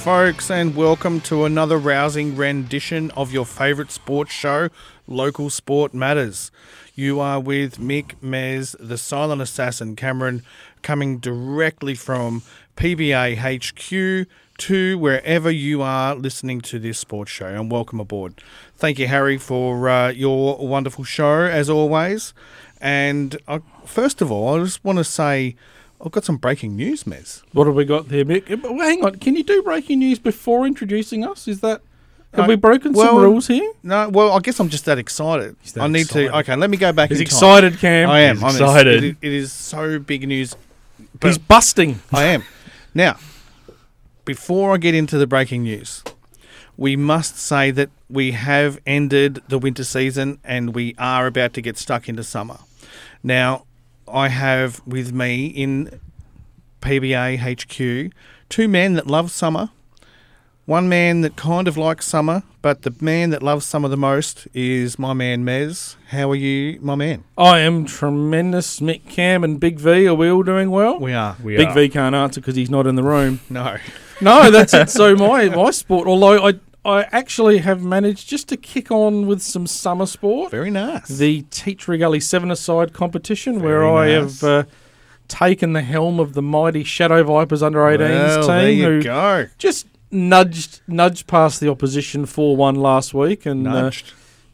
Folks, and welcome to another rousing rendition of your favourite sports show, Local Sport Matters. You are with Mick Mez, the silent assassin, Cameron, coming directly from PBA HQ to wherever you are listening to this sports show, and welcome aboard. Thank you, Harry, for uh, your wonderful show, as always. And uh, first of all, I just want to say I've got some breaking news, Mez. What have we got there, Mick? Hang on, can you do breaking news before introducing us? Is that have Uh, we broken well, some rules here? No, well, I guess I'm just that excited. that I need excited. to. Okay, let me go back. He's excited, Cam. I am. He's I'm excited. It, it is so big news. He's busting. I am. Now, before I get into the breaking news, we must say that we have ended the winter season and we are about to get stuck into summer. Now, I have with me in PBA HQ two men that love summer. One man that kind of likes summer, but the man that loves summer the most is my man Mez. How are you, my man? I am tremendous. Mick, Cam, and Big V. Are we all doing well? We are. We Big V can't answer because he's not in the room. No. No, that's it. So my my sport. Although I I actually have managed just to kick on with some summer sport. Very nice. the Tea Tree Gully seven aside competition where Very I have uh, taken the helm of the mighty Shadow Vipers under 18s well, team there you who go. just nudged nudged past the opposition 4-1 last week and uh,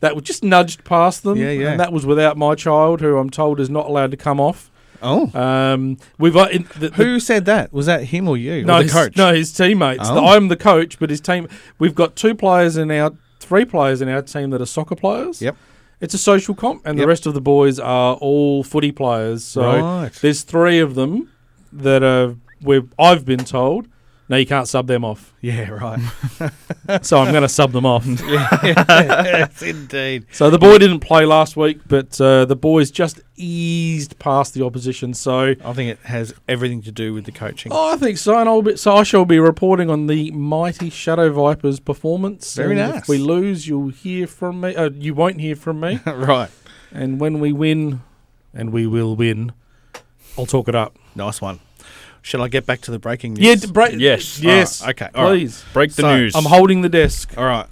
that was just nudged past them Yeah, yeah. and that was without my child who I'm told is not allowed to come off oh. um, we've uh, in, the, the- Who said that? Was that him or you? no, or his, coach? no his teammates Oh. I'm the coach but his team we've got two players in our three players in our team that are soccer players Yep. It's a social comp, and Yep. the rest of the boys are all footy players. So Right. there's three of them that are. We've, I've been told. No, you can't sub them off. Yeah, right. So I'm going to sub them off. yes, indeed. So the boy didn't play last week, but uh, the boys just eased past the opposition. So I think it has everything to do with the coaching. oh, I think so. And I'll be, so I shall be reporting on the mighty Shadow Vipers performance. Very And nice. If we lose, you'll hear from me. Uh, you won't hear from me. right. and when we win, and we will win, I'll talk it up. Nice one. Shall I get back to the breaking news? Yeah, d- break. Yes. yes. Alright, okay, alright. please. Break the So, news. I'm holding the desk. All right.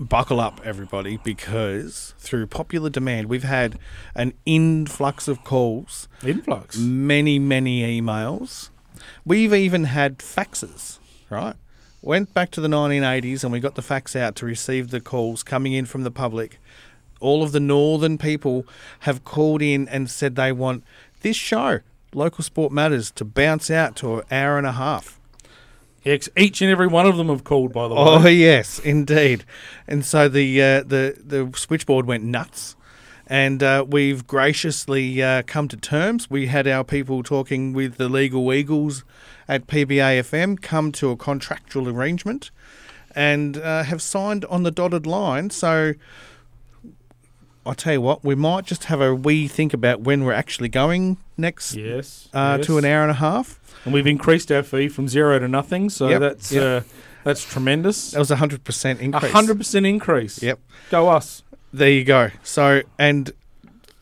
Buckle up, everybody, because through popular demand, we've had an influx of calls, Influx. many, many emails. We've even had faxes, right? Went back to the 1980s and we got the fax out to receive the calls coming in from the public. All of the northern people have called in and said they want this show, Local Sport Matters, to bounce out to an hour and a half. Each and every one of them have called, by the way. Oh yes, indeed. And so the uh, the the switchboard went nuts, and uh, we've graciously uh, come to terms. We had our people talking with the legal eagles at PBAFM, come to a contractual arrangement, and uh, have signed on the dotted line. So. I tell you what, we might just have a wee think about when we're actually going next Yes. uh, yes. to an hour and a half. And we've increased our fee from zero to nothing, so Yep, that's yep. uh, that's tremendous. That was a hundred percent A increase. hundred percent increase. Yep. Go us. There you go. So, and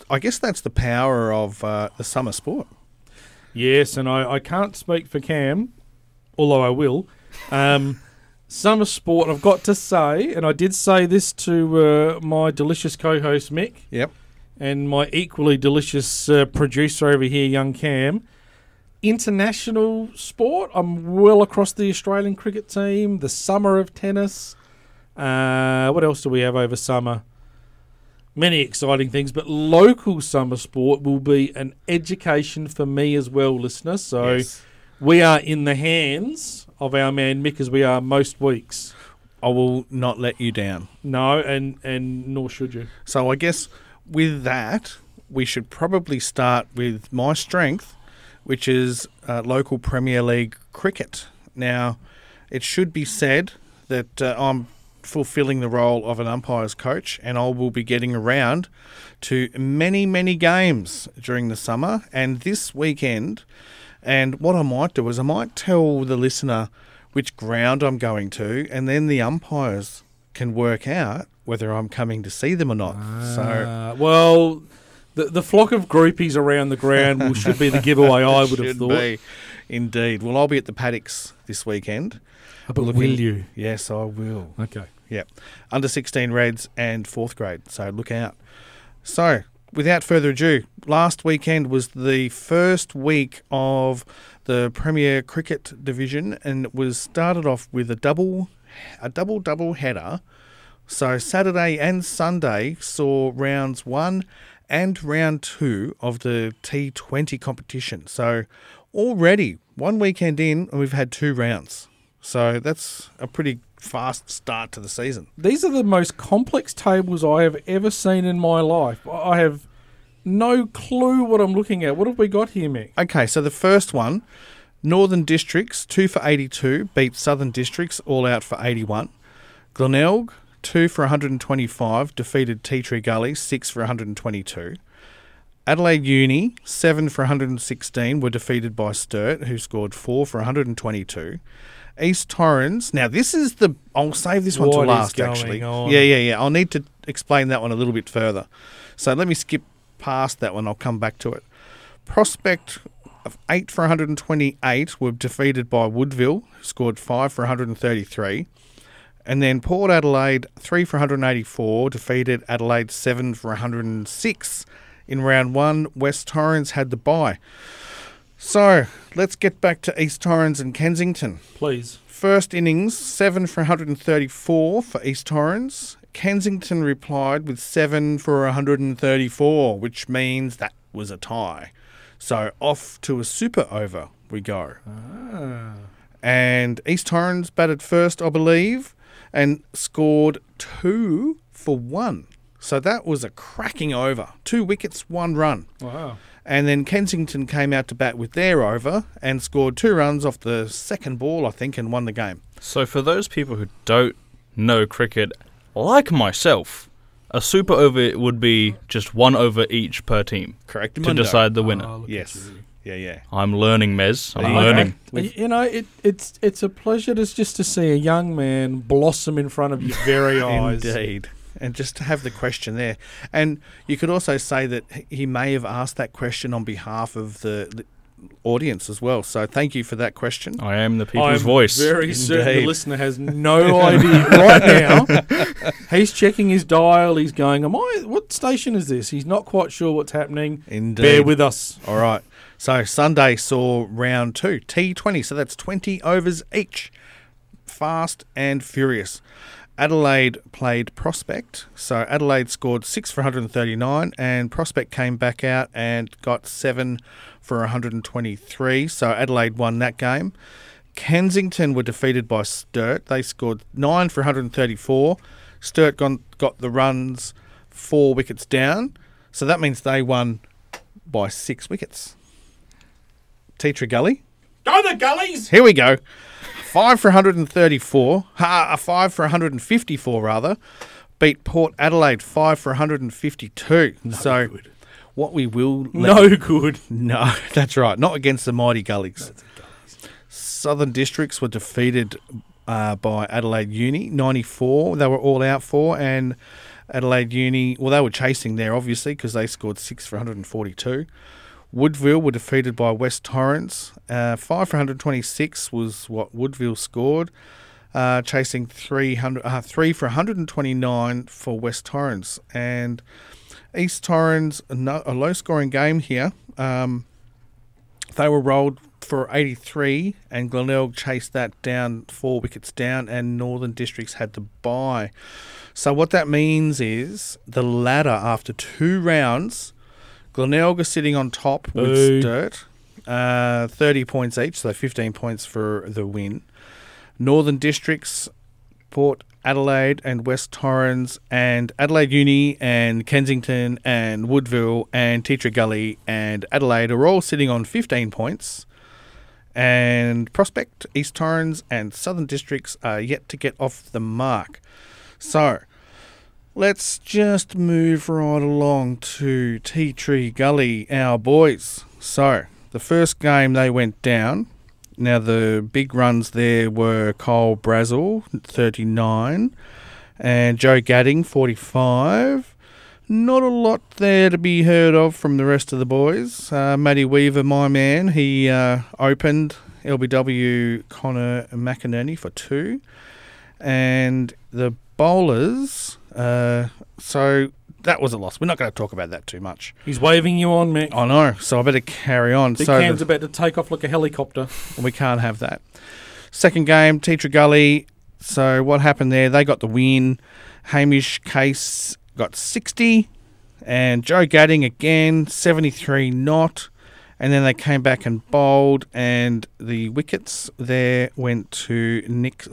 I guess that's the power of uh, the summer sport. Yes, and I, I can't speak for Cam, although I will. Um, summer sport, I've got to say, and I did say this to uh, my delicious co-host Mick Yep. and my equally delicious uh, producer over here, young Cam. International sport. I'm well across the Australian cricket team. The summer of tennis. Uh, what else do we have over summer? Many exciting things, but local summer sport will be an education for me as well, listeners. So Yes. We are in the hands of our man Mick as we are most weeks. I will not let you down. No, and and nor should you. So, I guess with that, we should probably start with my strength, which is uh, local Premier League cricket. Now, it should be said that uh, I'm fulfilling the role of an umpire's coach, and I will be getting around to many, many games during the summer and this weekend. And what I might do is I might tell the listener which ground I'm going to, and then the umpires can work out whether I'm coming to see them or not. so Uh, well, The, the flock of groupies around the ground will, should be the giveaway, I would have thought. be. Indeed. Well, I'll be at the paddocks this weekend. But Looking- will you? Yes, I will. Okay. Yep. Under 16 Reds and fourth grade. So look out. So, without further ado, last weekend was the first week of the Premier Cricket Division and it was started off with a double a double double header. So Saturday and Sunday saw rounds 1 and round 2 of the T20 competition. So already one weekend in and we've had two rounds. So that's a pretty fast start to the season. These are the most complex tables I have ever seen in my life. I have no clue what I'm looking at. What have we got here, Mick? Okay, so the first one, Northern Districts, 2 for 82, beat Southern Districts, all out for 81. Glenelg, 2 for 125, defeated Tea Tree Gully, 6 for 122. Adelaide Uni, 7 for 116, were defeated by Sturt, who scored 4 for 122. East Torrens, now this is the, I'll save this one to What is last actually. on? Yeah, yeah, yeah. I'll need to explain that one a little bit further. So let me skip past that one, I'll come back to it. Prospect of 8 for 128 were defeated by Woodville, who scored 5 for 133. And then Port Adelaide, 3 for 184, defeated Adelaide 7 for 106. In round one, West Torrens had the bye. So let's get back to East Torrens and Kensington. Please. First innings, 7 for 134 for East Torrens. Kensington replied with 7 for 134, which means that was a tie. So off to a super over we go. Ah. And East Torrens batted first, I believe, and scored 2 for 1. So that was a cracking over. Two wickets, one run. Wow. And then Kensington came out to bat with their over and scored two runs off the second ball, I think, and won the game. So, for those people who don't know cricket, like myself, a super over would be just one over each per team Correct. to decide the ah, winner. Oh, Yes. Yeah, yeah. I'm learning, Mez. I'm There you learning. go. You know, it, it's it's a pleasure to, just to see a young man blossom in front of your very eyes. Indeed. And just to have the question there. And you could also say that he may have asked that question on behalf of the, the audience as well. So thank you for that question. I am the people's I'm voice. very certain the listener has no idea right now. He's checking his dial. He's going, "Am I? What station is this?" He's not quite sure what's happening. Indeed. Bear with us. All right. So Sunday saw round two, T20. So that's 20 overs each. Fast and furious. Adelaide played Prospect. So Adelaide scored 6 for 139, and Prospect came back out and got 7 for 123. So Adelaide won that game. Kensington were defeated by Sturt. They scored 9 for 134. Sturt got, got the runs four wickets down. So that means they won by six wickets. Tea Tree Gully. Go the gullies! Here we go. Five for 134. Ha, a five for 154 rather. Beat Port Adelaide five for 152. so good. what we will No good. no, that's right. Not against the mighty gullies. Southern Districts were defeated uh, by Adelaide Uni 94. They were all out for and Adelaide Uni. Well, they were chasing there obviously because they scored six for 142. Woodville were defeated by West Torrens. Uh, five for 126 was what Woodville scored. Uh, chasing 300, uh, three for 129 for West Torrens. And East Torrens, a, a low scoring game here. Um, they were rolled for 83, and Glenelg chased that down four wickets down, and Northern Districts had to buy. So, what that means is the ladder after two rounds, Glenelg are sitting on top with Boo. Sturt, uh, 30 points each, so 15 points for the win. Northern Districts, Port Adelaide and West Torrens and Adelaide Uni and Kensington and Woodville and Tea Tree Gully and Adelaide are all sitting on 15 points. And Prospect, East Torrens and Southern Districts are yet to get off the mark. So, let's just move right along to Tea Tree Gully, our boys. So, the first game they went down. Now, the big runs there were Cole Brazel, 39, and Joe Gadding, 45. Not a lot there to be heard of from the rest of the boys. Uh, Matty Weaver, my man, he uh, opened LBW Connor McInerney for two. And the bowlers, uh, so that was a loss. We're not going to talk about that too much. He's waving you on, Mick. I know, so I better carry on. Big so Cam's the- about to take off like a helicopter. And we can't have that. Second game, Tea Tree Gully. So what happened there? They got the win. Hamish Case got 60, and Joe Gadding again 73 not. And then they came back and bowled, and the wickets there went to Nick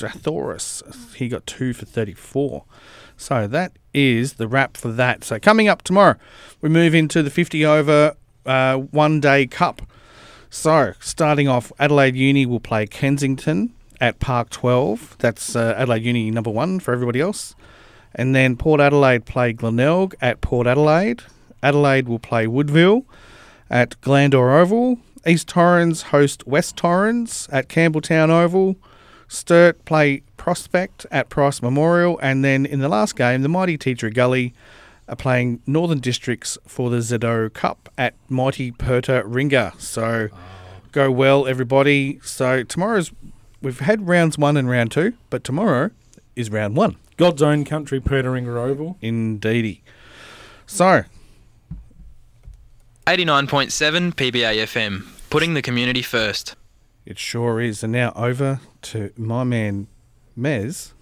Strathoris. He got two for 34. So that is the wrap for that. So coming up tomorrow, we move into the 50 over uh, one day cup. So, starting off, Adelaide Uni will play Kensington at Park 12. That's uh, Adelaide Uni number one for everybody else. And then Port Adelaide play Glenelg at Port Adelaide. Adelaide will play Woodville at Glandore Oval. East Torrens host West Torrens at Campbelltown Oval. Sturt play Prospect at Price Memorial. And then in the last game, the mighty Tea Tree Gully are playing Northern Districts for the Zedo Cup at Mighty Pertaringa. So go well, everybody. So tomorrow's we've had rounds one and round two, but tomorrow is round one. God's own country, Pertaringa Oval. Indeedy. So 89.7 PBA FM, putting the community first. it sure is. And now over to my man Mez.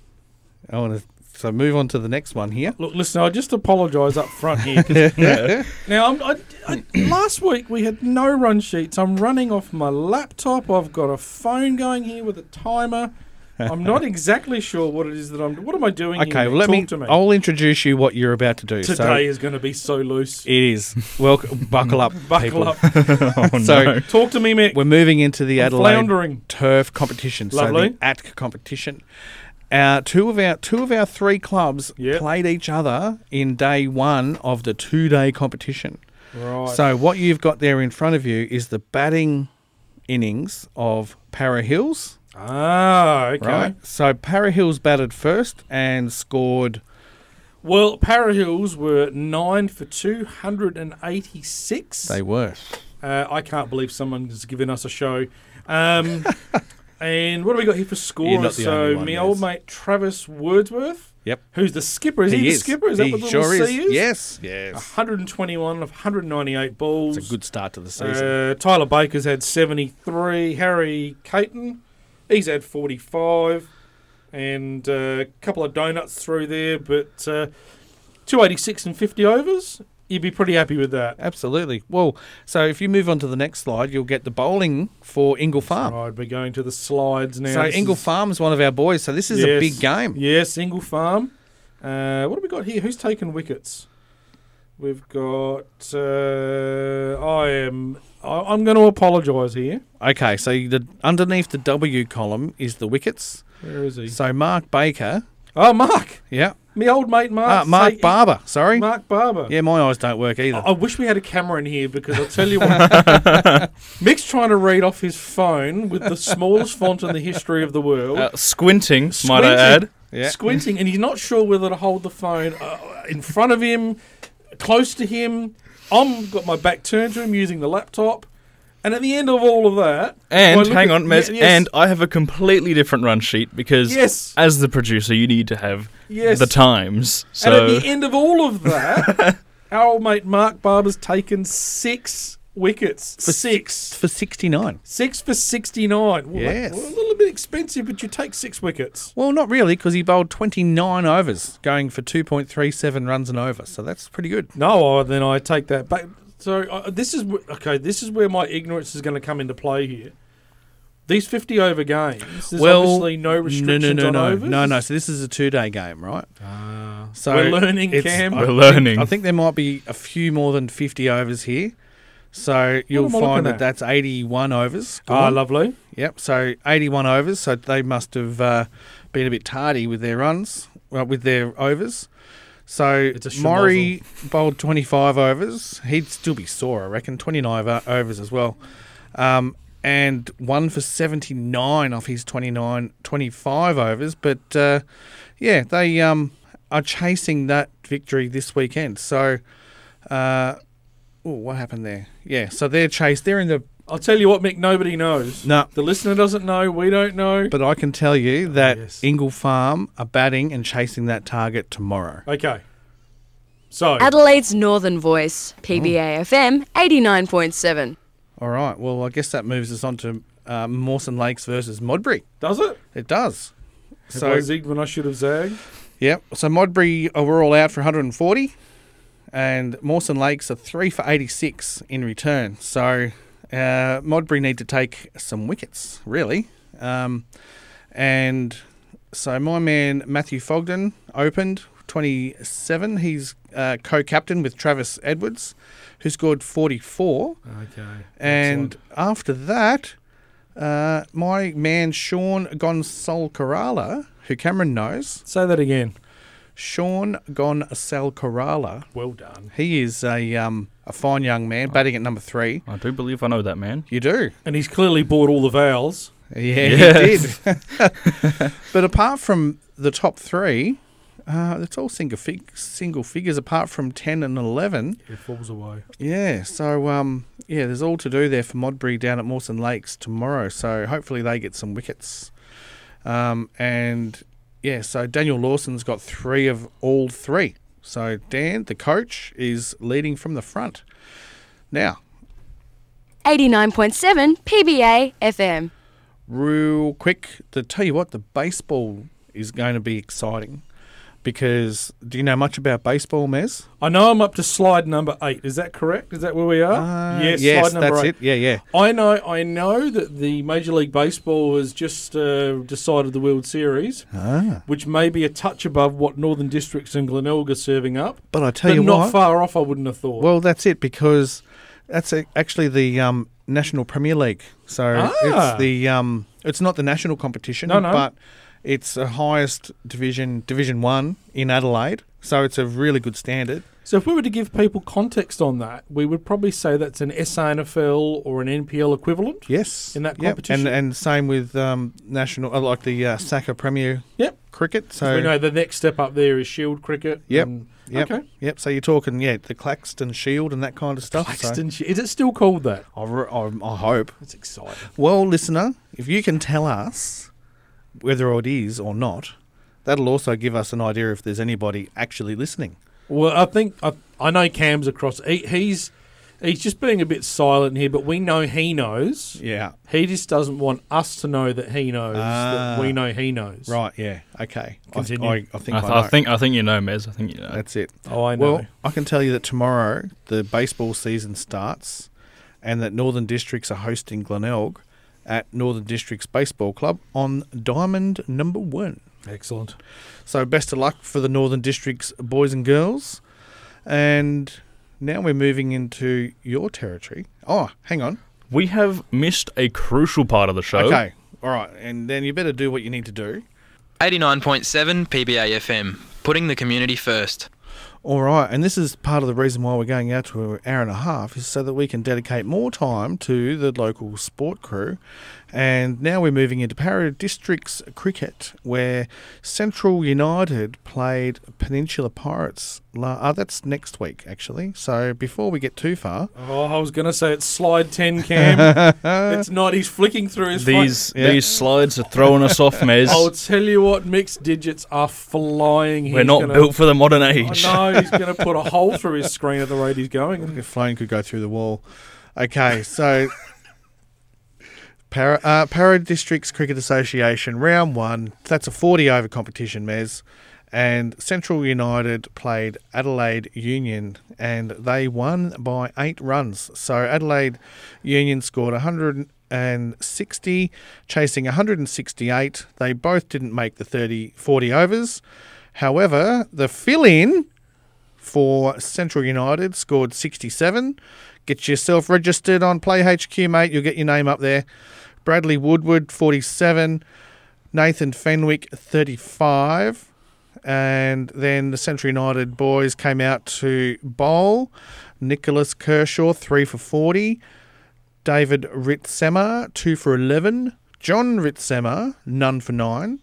I want to so move on to the next one here. Look, listen, I just apologise up front here. 'cause- now, I'm, I, I, last week we had no run sheets. I'm running off my laptop. I've got a phone going here with a timer. I'm not exactly sure what it is that I'm. What am I doing? Okay, here? well, let Talk me, to me. I'll introduce you what you're about to do. So Today is going to be so loose. it is. Welcome, buckle up, Buckle people. up. oh, So no. Talk to me, Mick. we're moving into the I'm Adelaide floundering. turf competition. So Lovely. the ATC competition. Uh, two of our two of our three clubs Yep. played each other in day one of the two day competition. Right. So what you've got there in front of you is the batting innings of Para Hills. Ah, okay. Right. So Para Hills batted first and scored. Well, Para Hills were nine for 286. They were. Uh, I can't believe someone's given us a show. Um, and what do we got here for You're not scores? the So, my old mate Travis Wordsworth, Yep. who's the skipper. Is he, the skipper? Is that he what the sure little is. C is? Yes. Yes. 121 of 198 balls. It's a good start to the season. Uh, Tyler Baker's had 73. Harry Caton, he's had 45. And uh, a couple of donuts through there, but uh, 286 and 50 overs. You'd be pretty happy with that. Absolutely. Well, so if you move on to the next slide, you'll get the bowling for Ingle Farm. Right, we're going to the slides now. So This Ingle is- Farm's one of our boys. So this is a big game. Yes, Ingle Farm. Uh, what have we got here? Who's taken wickets? We've got. Uh, I am. I, I'm going to apologise here. Okay, so the underneath the W column is the wickets. Where is he? So Mark Baker, Oh, Mark. yeah, Me old mate Mark. uh, Mark Say- Barber. Sorry, Mark Barber. yeah, my eyes don't work either. I wish we had a camera in here because I'll tell you what. Mick's trying to read off his phone with the smallest font in the history of the world. Uh, squinting, might I add. Yeah. squinting, and he's not sure whether to hold the phone uh, in front of him, close to him. I'm got my back turned to him using the laptop, and at the end of all of that, And hang on, Mez, yes, and I have a completely different run sheet because yes, as the producer, you need to have yes, the times. and So at the end of all of that, our old mate Mark Barber's taken six wickets. For six. for sixty nine. Six for 69. Well, Yes. well, a little bit expensive, but you take six wickets. Well, not really, because he bowled twenty nine overs, going for two point three seven runs an over. So that's pretty good. No, then I take that back. So uh, this is okay. This is where my ignorance is going to come into play here. These fifty over games. There's well, obviously no restrictions no, no, no, on no, overs. no, no. So this is a two day game, right? Ah, So we're learning, Cam. We're learning. I think there might be a few more than fifty overs here. So you'll am I looking find that at? that's eighty one overs. Gone. lovely. Yep. So 81 overs. So they must have uh, been a bit tardy with their runs, well, with their overs. So It's a Maury bowled 25 overs. He'd still be sore, I reckon. 29 overs as well. Um, and one for 79 off his 29, 25 overs. But uh, yeah, they um, are chasing that victory this weekend. So, uh, oh, what happened there? Yeah, so they're chased. They're in the. I'll tell you what, Mick. Nobody knows. No, The listener doesn't know. We don't know. but I can tell you that yes. Ingle Farm are batting and chasing that target tomorrow. Okay. So Adelaide's Northern Voice, PBA FM 89.7. All right. Well, I guess that moves us on to uh, Mawson Lakes versus Modbury. does it? It does. Have So I zigged when I should have zagged? Yep. So Modbury uh, were all out for 140, and Mawson Lakes are three for 86 in return. So uh, Modbury need to take some wickets, really. Um, and so my man Matthew Fogden opened 27. He's uh, co-captain with Travis Edwards, who scored 44. Okay. And after that, uh, my man Sean Gonsalcarala, who Cameron knows, say that again. Sean Gonsalcarala, Well done. he is a um, a fine young man, batting at number three. I do believe I know that man. You do, And he's clearly bought all the vowels. yeah, Yes. he did. but apart from the top three, uh, it's all single fig- single figures. Apart from ten and eleven, It falls away. Yeah, so um, yeah, there's all to do there for Modbury down at Mawson Lakes tomorrow. So hopefully they get some wickets. Um, and yeah, so Daniel Lawson's got three of all three. So Dan, the coach, is leading from the front. Now, 89.7 PBA FM. real quick, to tell you what, the baseball is going to be exciting because do you know much about baseball, Mez? I know I'm up to slide number eight. Is that correct? Is that where we are? Uh, yes, yes, slide number that's eight. it. Yeah, yeah. I know. I know that the Major League Baseball has just uh, decided the World Series, Ah, which may be a touch above what Northern Districts and Glenelg are serving up, but I tell but you not what, far off. I wouldn't have thought. Well, that's it because that's actually the um, National Premier League. So Ah. it's the um, it's not the national competition, No, no. but it's the highest division, Division One in Adelaide. So it's a really good standard. so if we were to give people context on that, we would probably say that's an SANFL or an NPL equivalent. Yes, In that Yep. competition? and and same with um, national, uh, like the uh, SACA Premier Yep. cricket. So So we know the next step up there is Shield cricket. Yep. and- Yep. Okay. Yep. So you're talking, yeah, the Claxton Shield and that kind of stuff. Claxton Shi- Is it still called that? I, re- I, I hope. That's exciting. Well, listener, if you can tell us whether it is or not, that'll also give us an idea if there's anybody actually listening. Well, I think I, I know Cam's across. He, he's he's just being a bit silent here, but we know he knows. Yeah. He just doesn't want us to know that he knows Ah. that we know he knows. Right. Yeah. Okay. I, Continue. I, I think I, I, th- know. I think I think you know, Mez. I think you know. that's it. Oh, I know. Well, I can tell you that tomorrow the baseball season starts, and that Northern Districts are hosting Glenelg at Northern Districts Baseball Club on Diamond Number One. Excellent. So best of luck for the Northern Districts boys and girls. And now we're moving into your territory. Oh, hang on. we have missed a crucial part of the show. Okay. All right. And then you better do what you need to do. 89.7 PBA FM, putting the community first. All right. And this is part of the reason why we're going out to an hour and a half is so that we can dedicate more time to the local sport crew. And now we're moving into Para Districts cricket, where Central United played Peninsula Pirates. La- oh, that's next week, actually. So before we get too far, Oh, I was going to say it's slide 10, Cam. it's not. He's flicking through his phone. These Yeah. these slides are throwing us off, Mez. I'll tell you what, mixed digits are flying. We're He's not gonna, built for the modern age. I know he's going to put a hole through his screen at the rate he's going. The phone could go through the wall. Okay, so Para, uh, Para Districts Cricket Association round one. That's a forty over competition, Mez. And Central United played Adelaide Union, and they won by eight runs. So Adelaide Union scored 160, chasing 168. They both didn't make the 30, 40 overs. However, the fill-in for Central United scored 67. Get yourself registered on Play HQ, mate. You'll get your name up there. Bradley Woodward, 47. Nathan Fenwick, 35. And then the Central United boys came out to bowl. Nicholas Kershaw, 3 for 40. David Ritzema, 2 for 11. John Ritzema, none for 9.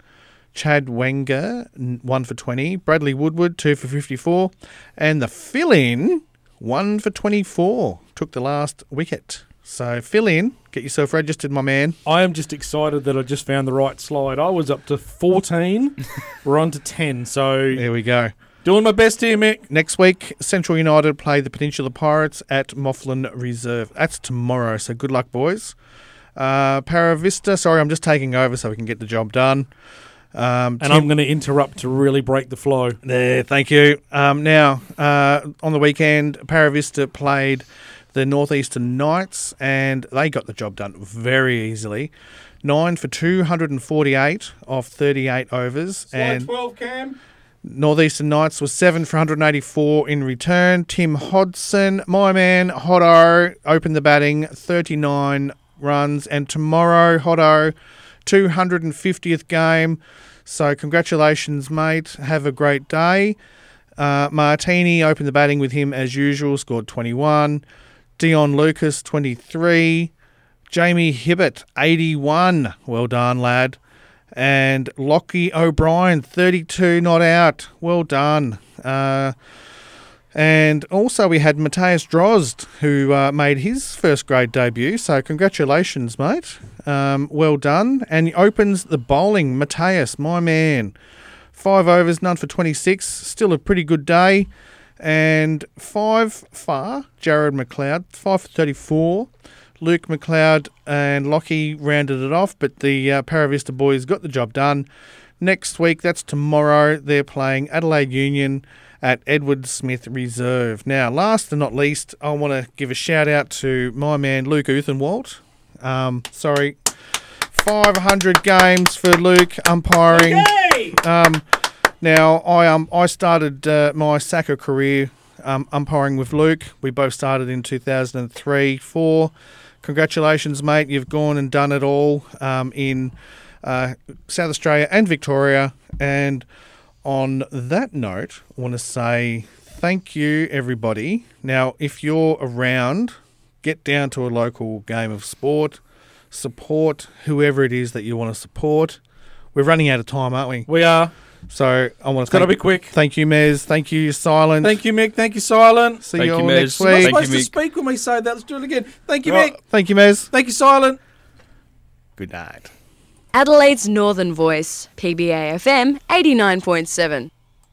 Chad Wenger, 1 for 20. Bradley Woodward, 2 for 54. And the fill in, 1 for 24. Took the last wicket. So fill in, get yourself registered, my man. I am just excited that I just found the right slide. I was up to 14. We're on to 10. So There we go. doing my best here, Mick. Next week, Central United play the Peninsula Pirates at Mofflin Reserve. That's tomorrow, so good luck, boys. Uh, Paravista, sorry, I'm just taking over so we can get the job done. Um, And Tim- I'm going to interrupt to really break the flow. There, thank you. Um, now, uh, on the weekend, Paravista played the Northeastern Knights, and they got the job done very easily. Nine for 248 off 38 overs, and 12, Cam. Northeastern Knights was seven for 184 in return. Tim Hodson, my man, Hotto, opened the batting, 39 runs, and tomorrow, Hotto, 250th game. So, congratulations, mate. Have a great day. Uh, Martini opened the batting with him as usual, scored 21. Dion Lucas, 23. Jamie Hibbett, 81. Well done, lad. And Lockie O'Brien, 32 not out. Well done. Uh, and also we had Matthias Drozd, who uh, made his first grade debut. So congratulations, mate. Um, well done. And he opens the bowling. Matthias, my man. Five overs, none for 26. Still a pretty good day. And five far, Jared McLeod, five for 34. Luke McLeod and Lockie rounded it off, but the uh, Paravista boys got the job done. Next week, that's tomorrow, they're playing Adelaide Union at Edward Smith Reserve. Now, last and not least, I want to give a shout out to my man Luke Uthenwalt. Um, sorry, 500 games for Luke umpiring. Um, now, I um I started uh, my soccer career um, umpiring with Luke. We both started in 2003 4. Congratulations, mate. You've gone and done it all um, in uh, South Australia and Victoria. And on that note, I want to say thank you, everybody. Now, if you're around, get down to a local game of sport, support whoever it is that you want to support. We're running out of time, aren't we? We are. So I want to Got to thank, be quick. thank you, Mez. Thank you, Silent. Thank you, Mick. Thank you, Silent. See Thank you you, all Mez. next You're not Thank week. you, supposed to speak when we say that. Let's do it again. Thank you, Right. Mick. Thank you, Mez. Thank you, Silent. Good night. Adelaide's Northern Voice, PBA FM 89.7.